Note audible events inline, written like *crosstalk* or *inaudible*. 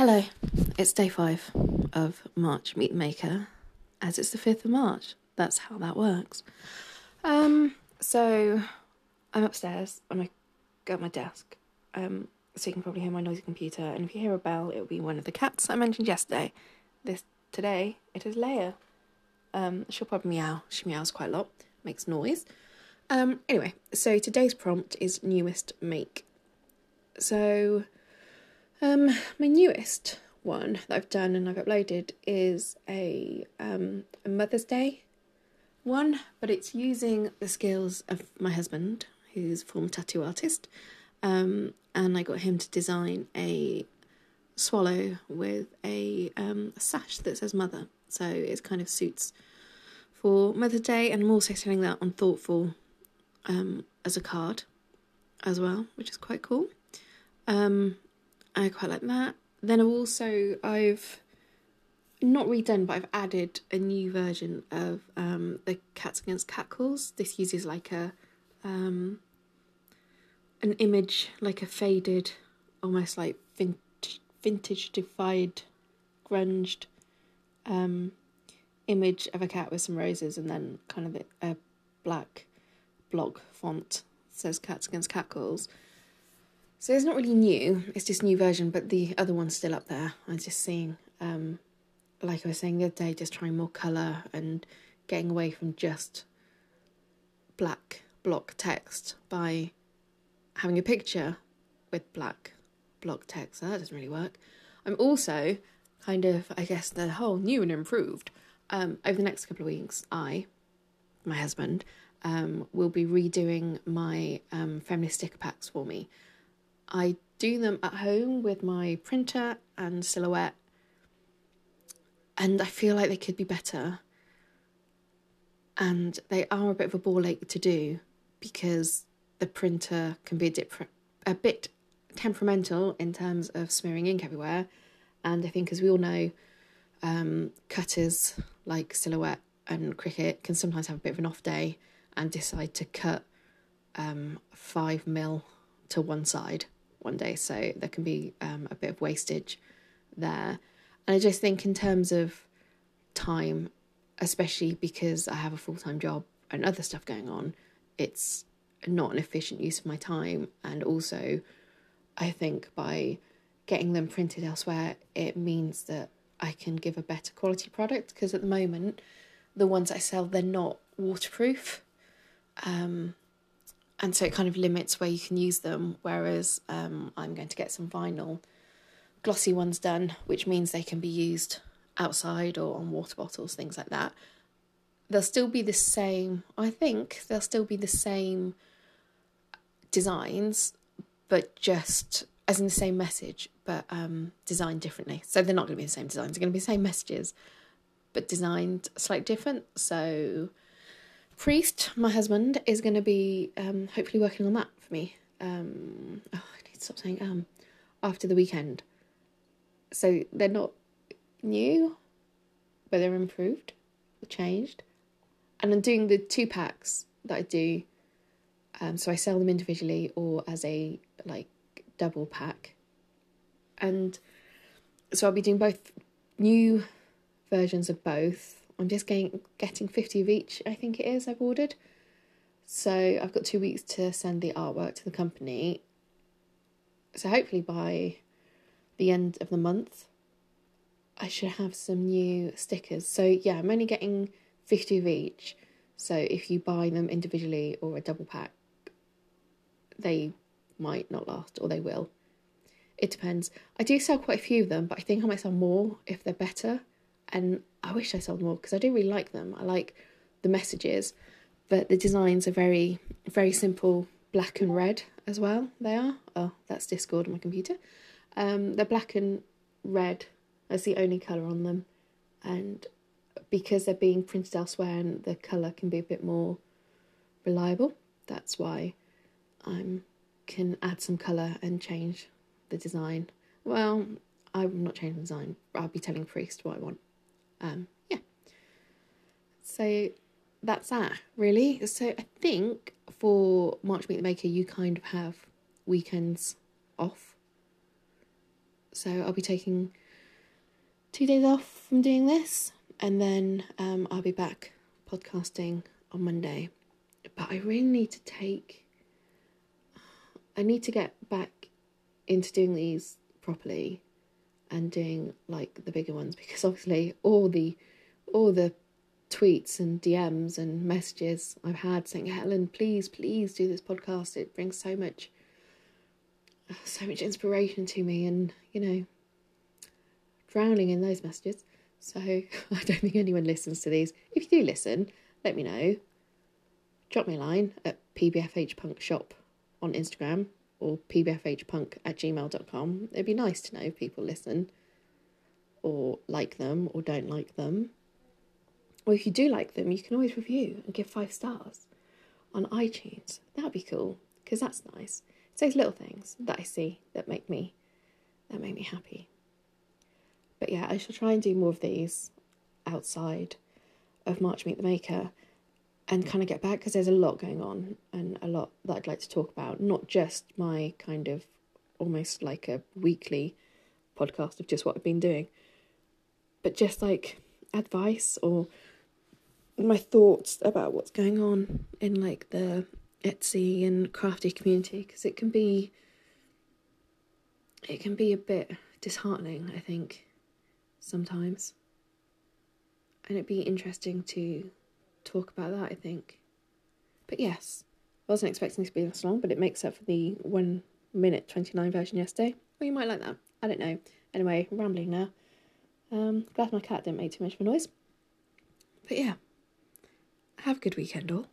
Hello, it's day five of March the Maker, as it's the 5th of March. That's how that works. Um, so I'm upstairs and I go at my desk. Um, so you can probably hear my noisy computer, and if you hear a bell, it'll be one of the cats I mentioned yesterday. This today it is Leia. Um, she'll probably meow. She meows quite a lot, makes noise. Um, anyway, so today's prompt is newest make. So um, my newest one that I've done and I've uploaded is a um a Mother's Day one, but it's using the skills of my husband, who's a former tattoo artist. Um, and I got him to design a swallow with a um sash that says mother. So it kind of suits for Mother's Day, and I'm also selling that on Thortful um as a card as well, which is quite cool. Um, I quite like that. Then also I've not redone, but I've added a new version of um, the Cats Against Catcalls. This uses like a um, an image, like a faded, almost like vintage, vintage defied, grunged um, image of a cat with some roses, and then kind of a black block font says Cats Against Catcalls. So it's not really new, it's just new version, but the other one's still up there. I'm just seeing, um, like I was saying the other day, just trying more colour and getting away from just black block text by having a picture with black block text. So that doesn't really work. I'm also kind of, I guess, the whole new and improved. Um, over the next couple of weeks, I, my husband, um, will be redoing my um, feminist sticker packs for me. I do them at home with my printer and silhouette, and I feel like they could be better. And they are a bit of a ball ache to do because the printer can be a, dip- a bit temperamental in terms of smearing ink everywhere. And I think, as we all know, um, cutters like Silhouette and Cricut can sometimes have a bit of an off day and decide to cut um, five mil to one side one day, so there can be um, a bit of wastage there. And I just think, in terms of time, especially because I have a full time job and other stuff going on, it's not an efficient use of my time. And also, I think by getting them printed elsewhere, it means that I can give a better quality product because at the moment, the ones I sell, they're not waterproof. Um, and so it kind of limits where you can use them. Whereas um, I'm going to get some vinyl glossy ones done, which means they can be used outside or on water bottles, things like that. They'll still be the same, I think, they'll still be the same designs, but just as in the same message, but um, designed differently. So they're not going to be the same designs, they're going to be the same messages, but designed slightly different. So Priest, my husband, is going to be um, hopefully working on that for me. Um, oh, I need to stop saying um after the weekend. So they're not new, but they're improved, changed. And I'm doing the two packs that I do. Um, so I sell them individually or as a like double pack. And so I'll be doing both new versions of both I'm just getting getting 50 of each, I think it is, I've ordered. So I've got two weeks to send the artwork to the company. So hopefully by the end of the month, I should have some new stickers. So yeah, I'm only getting 50 of each. So if you buy them individually or a double pack, they might not last or they will. It depends. I do sell quite a few of them, but I think I might sell more if they're better and I wish I sold more because I do really like them. I like the messages, but the designs are very, very simple, black and red as well. They are. Oh, that's Discord on my computer. Um, they're black and red That's the only colour on them, and because they're being printed elsewhere and the colour can be a bit more reliable, that's why I can add some colour and change the design. Well, I'm not changing the design. I'll be telling Priest what I want. Um, yeah. So that's that, really. So I think for March Meet the Maker, you kind of have weekends off. so I'll be taking two days off from doing this, and then um, I'll be back podcasting on Monday. But I really need to take. I need to get back into doing these properly and doing like the bigger ones because obviously all the all the tweets and DMs and messages I've had saying Helen please please do this podcast. It brings so much so much inspiration to me and you know drowning in those messages. So *laughs* I don't think anyone listens to these. If you do listen let me know. Drop me a line at pbfhpunkshop on Instagram or pbfhpunk at gmail.com. It'd be nice to know if people listen or like them or don't like them. Or if you do like them, you can always review and give five stars on iTunes. That'd be cool because that's nice. It's those little things that I see that make me that make me happy. But yeah, I shall try and do more of these outside of March Meet the Maker and kind of get back because there's a lot going on and a lot that I'd like to talk about. Not just my kind of almost like a weekly podcast of just what I've been doing, but just like advice or my thoughts about what's going on in like the Etsy and crafty community because it can be it can be a bit disheartening, I think, sometimes. And it'd be interesting to talk about that, I think. But yes, I wasn't expecting this to be this long, but it makes up for the 1 minute 29 version yesterday. Well, you might like that. I don't know. Anyway, rambling now. Um, glad my cat didn't make too much of a noise. But yeah, have a good weekend, all.